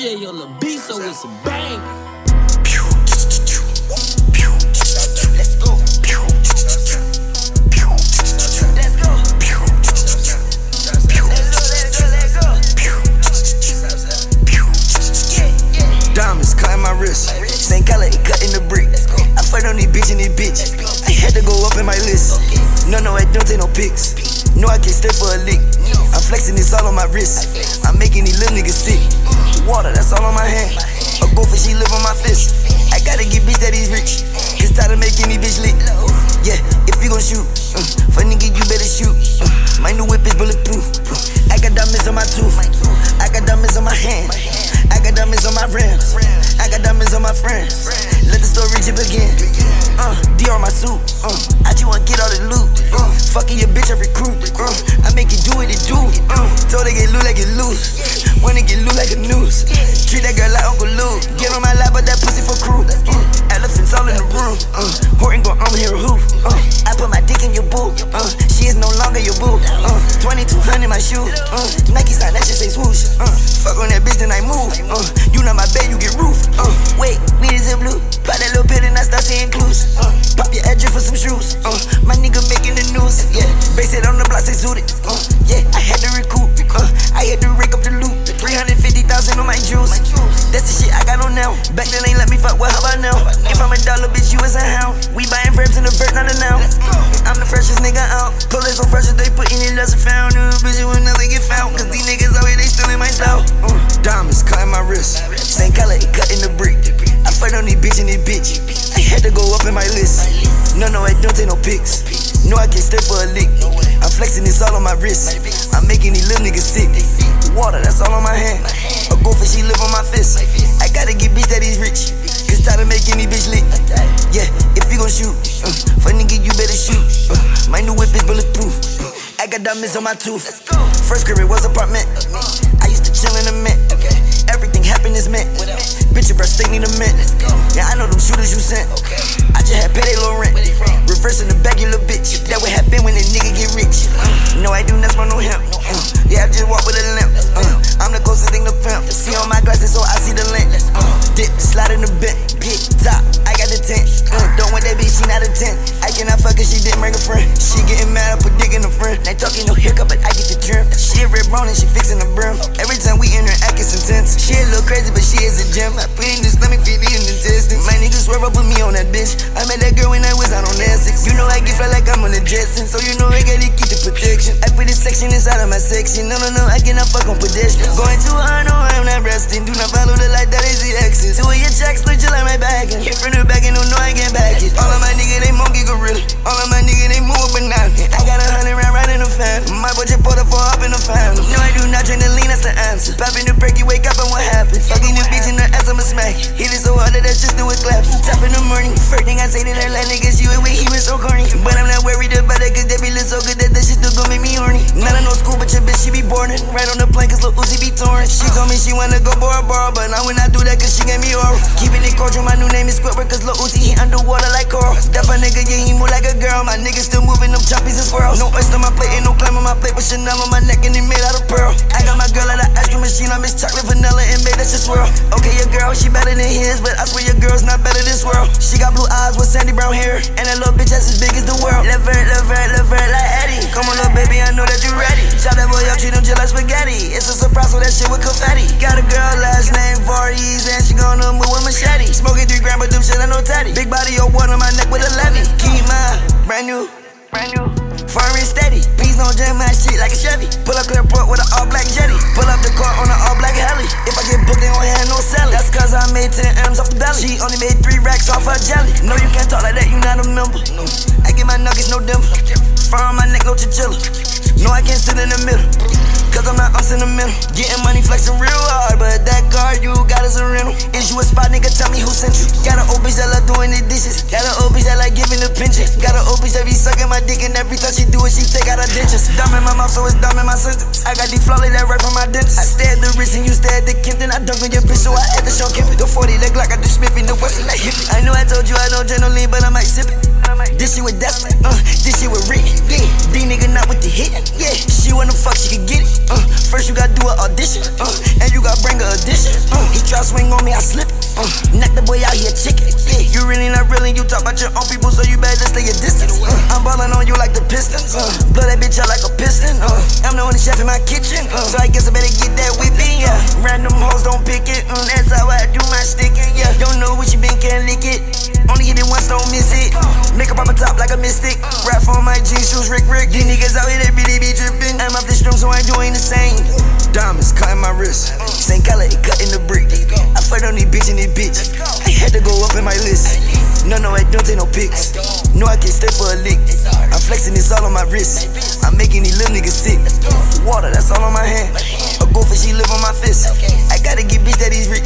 DJ on the beat, so it's a bang. Stay for a lick. I'm flexing this all on my wrist. I'm making these little niggas sick. Water, that's all on my hand. A goldfish, she live on my fist. I gotta get bitch that he's rich. It's time to make any bitch lick. Yeah, if you gon' shoot, uh, for nigga, you better shoot. Uh, my new whip is bulletproof. I got diamonds on my tooth. I got diamonds on my hand. I got diamonds on my rims. I got diamonds on my friends. They put in it a found. New bitch, will never get found. Cause these niggas always they stealing my style. Uh, diamonds cutting my wrist. Same color, it cutting the brick. I fight on these bitch and these bitch. I had to go up in my list. No, no, I don't take no pics. No, I can't stay for a lick. I'm flexing this all on my wrist. I'm making these little niggas sick. Water, that's all on my hand. A goldfish, she live on my fist. I gotta get bitch that he's rich. Cause tired of making me bitch lick. Diamonds on my tooth. First it was apartment. I used to chill in a mint. Everything happened is meant. Bitch, your breath stick need a mint. Yeah, I know them shooters you sent. I just had pay they little rent. Reversing the bag, you little bitch. That would happen when a nigga get rich. No, I do not smoke no hemp. Uh, yeah, I just walk with a limp. Uh, I'm the closest gem. I put in this, let me feed in the intestines. My niggas swear up with me on that bitch. I met that girl when I was out on Essex. You know I get fly like I'm on the Jetson, so you know I gotta keep the protection. I put this section inside of my section. No, no, no, I cannot fuck on pedestrians. Going too hard, no, I'm not resting. Do not follow the light, that is the exit. Two of your checks, look just like my bag. Hit from the back and don't know I can back it. All of my niggas, they monkey gorilla. All of my niggas, they move banana. I got a hundred round right in the fan. My budget put up for up in the fan. No, I do not drink the lean, that's the answer. Popping the break, you wake up that just do it clap. Top in the morning, first thing I say to that like niggas, you we, he was so corny. But I'm not worried about it, cause they be look so good that that shit still gon' make me horny. Not in no school, but your bitch, she be boarding. Right on the plane, cause Lil Uzi be torn. She told me she wanna go borrow, borrow, but I would not do that cause she gave me oral. Keeping it cordial, my new name is Squidward, cause Lil Uzi, he underwater like coral. That a nigga, yeah, he move like a girl. My niggas still moving them choppies and swirls. No oyster on my plate, ain't no climb on my plate, but Chanel on my neck and it made out of pearl. I got my girl at an ice cream machine, I miss chocolate, vanilla, and made that shit swirl. She better than his, but I swear your girl's not better than swirl. She got blue eyes with sandy brown hair, and that little bitch that's as big as the world. Levert, levert, levert like Eddie. Come on, little baby, I know that you're ready. Chop that boy up, treat him just like spaghetti. It's a surprise, so that shit with confetti. Got a girl last name Voorhees, and she gonna move with machete. Smoking three gram, but them shit I know tatty. Big body, yo, one on my neck with a levy. Keep my brand new, brand new. Foreign steady, please don't jam my shit like a Chevy. Pull up the port with an all black jetty. Pull up the car on an all black heli. If I get booked, they don't have no selling. That's cause I made 10 M's off the belly. She only made 3 racks off her jelly. No, you can't talk like that, you not a member. No. I get my nuggets, no dimple. Fur my neck, no chinchilla. No, I can't sit in the middle. Cause I'm not us in the middle. Getting money flexing real hard, but that car you got is a rental. Is you a spot, nigga? Tell me who sent you. Got an old bitch that love doing the dishes. Got an old bitch that like giving the pinches. Got an old bitch that be sucking my dick, and every time she do it, she take out her dentures. Dumb in my mouth, so it's dumb in my sentence. I got these flawless that right from my dentist. I stay at the wrist and you stay at the Kimpton. I dunk on your bitch, so I had to show Kimpton. The 40 leg like I do Smith in the West, like hippie. I know I told you I no lean, but I might sip it. This shit with Desmond, uh, this shit with Rick, yeah. D nigga not with the hit, yeah. She wanna fuck, she can get it. Uh, first you gotta do an audition, uh, and you gotta bring a addition. Uh, he try swing on me, I slip. Uh, knock the boy out here chicken. Yeah, you really not real and you talk about your own people, so you better stay a distance. Uh, I'm ballin' on you like the Pistons. Uh, blow that bitch out like a piston. Uh, I'm the only chef in my kitchen, uh, so I guess I better get that whipping. Yeah, random hoes don't pick it. Uh, that's how I do my sticking. Yeah, don't know what you been, can't lick it. Only get it once, don't miss it. Makeup on my top like a mystic. Rap on my jeans, shoes, Rick Rick. These niggas out here, they be, they be drippin'. I'm off the strum, so I ain't doing the same. Diamonds cutting my wrist. Same color, it cutting the brick. I fight on these bitch and this bitch. I had to go up in my list. No, no, I don't take no pics. No, I can't stay for a lick. I'm flexing this all on my wrist. I'm making these little niggas sick. Water, that's all on my hand. A goldfish, she live on my fist. I gotta get bitch that he's rich.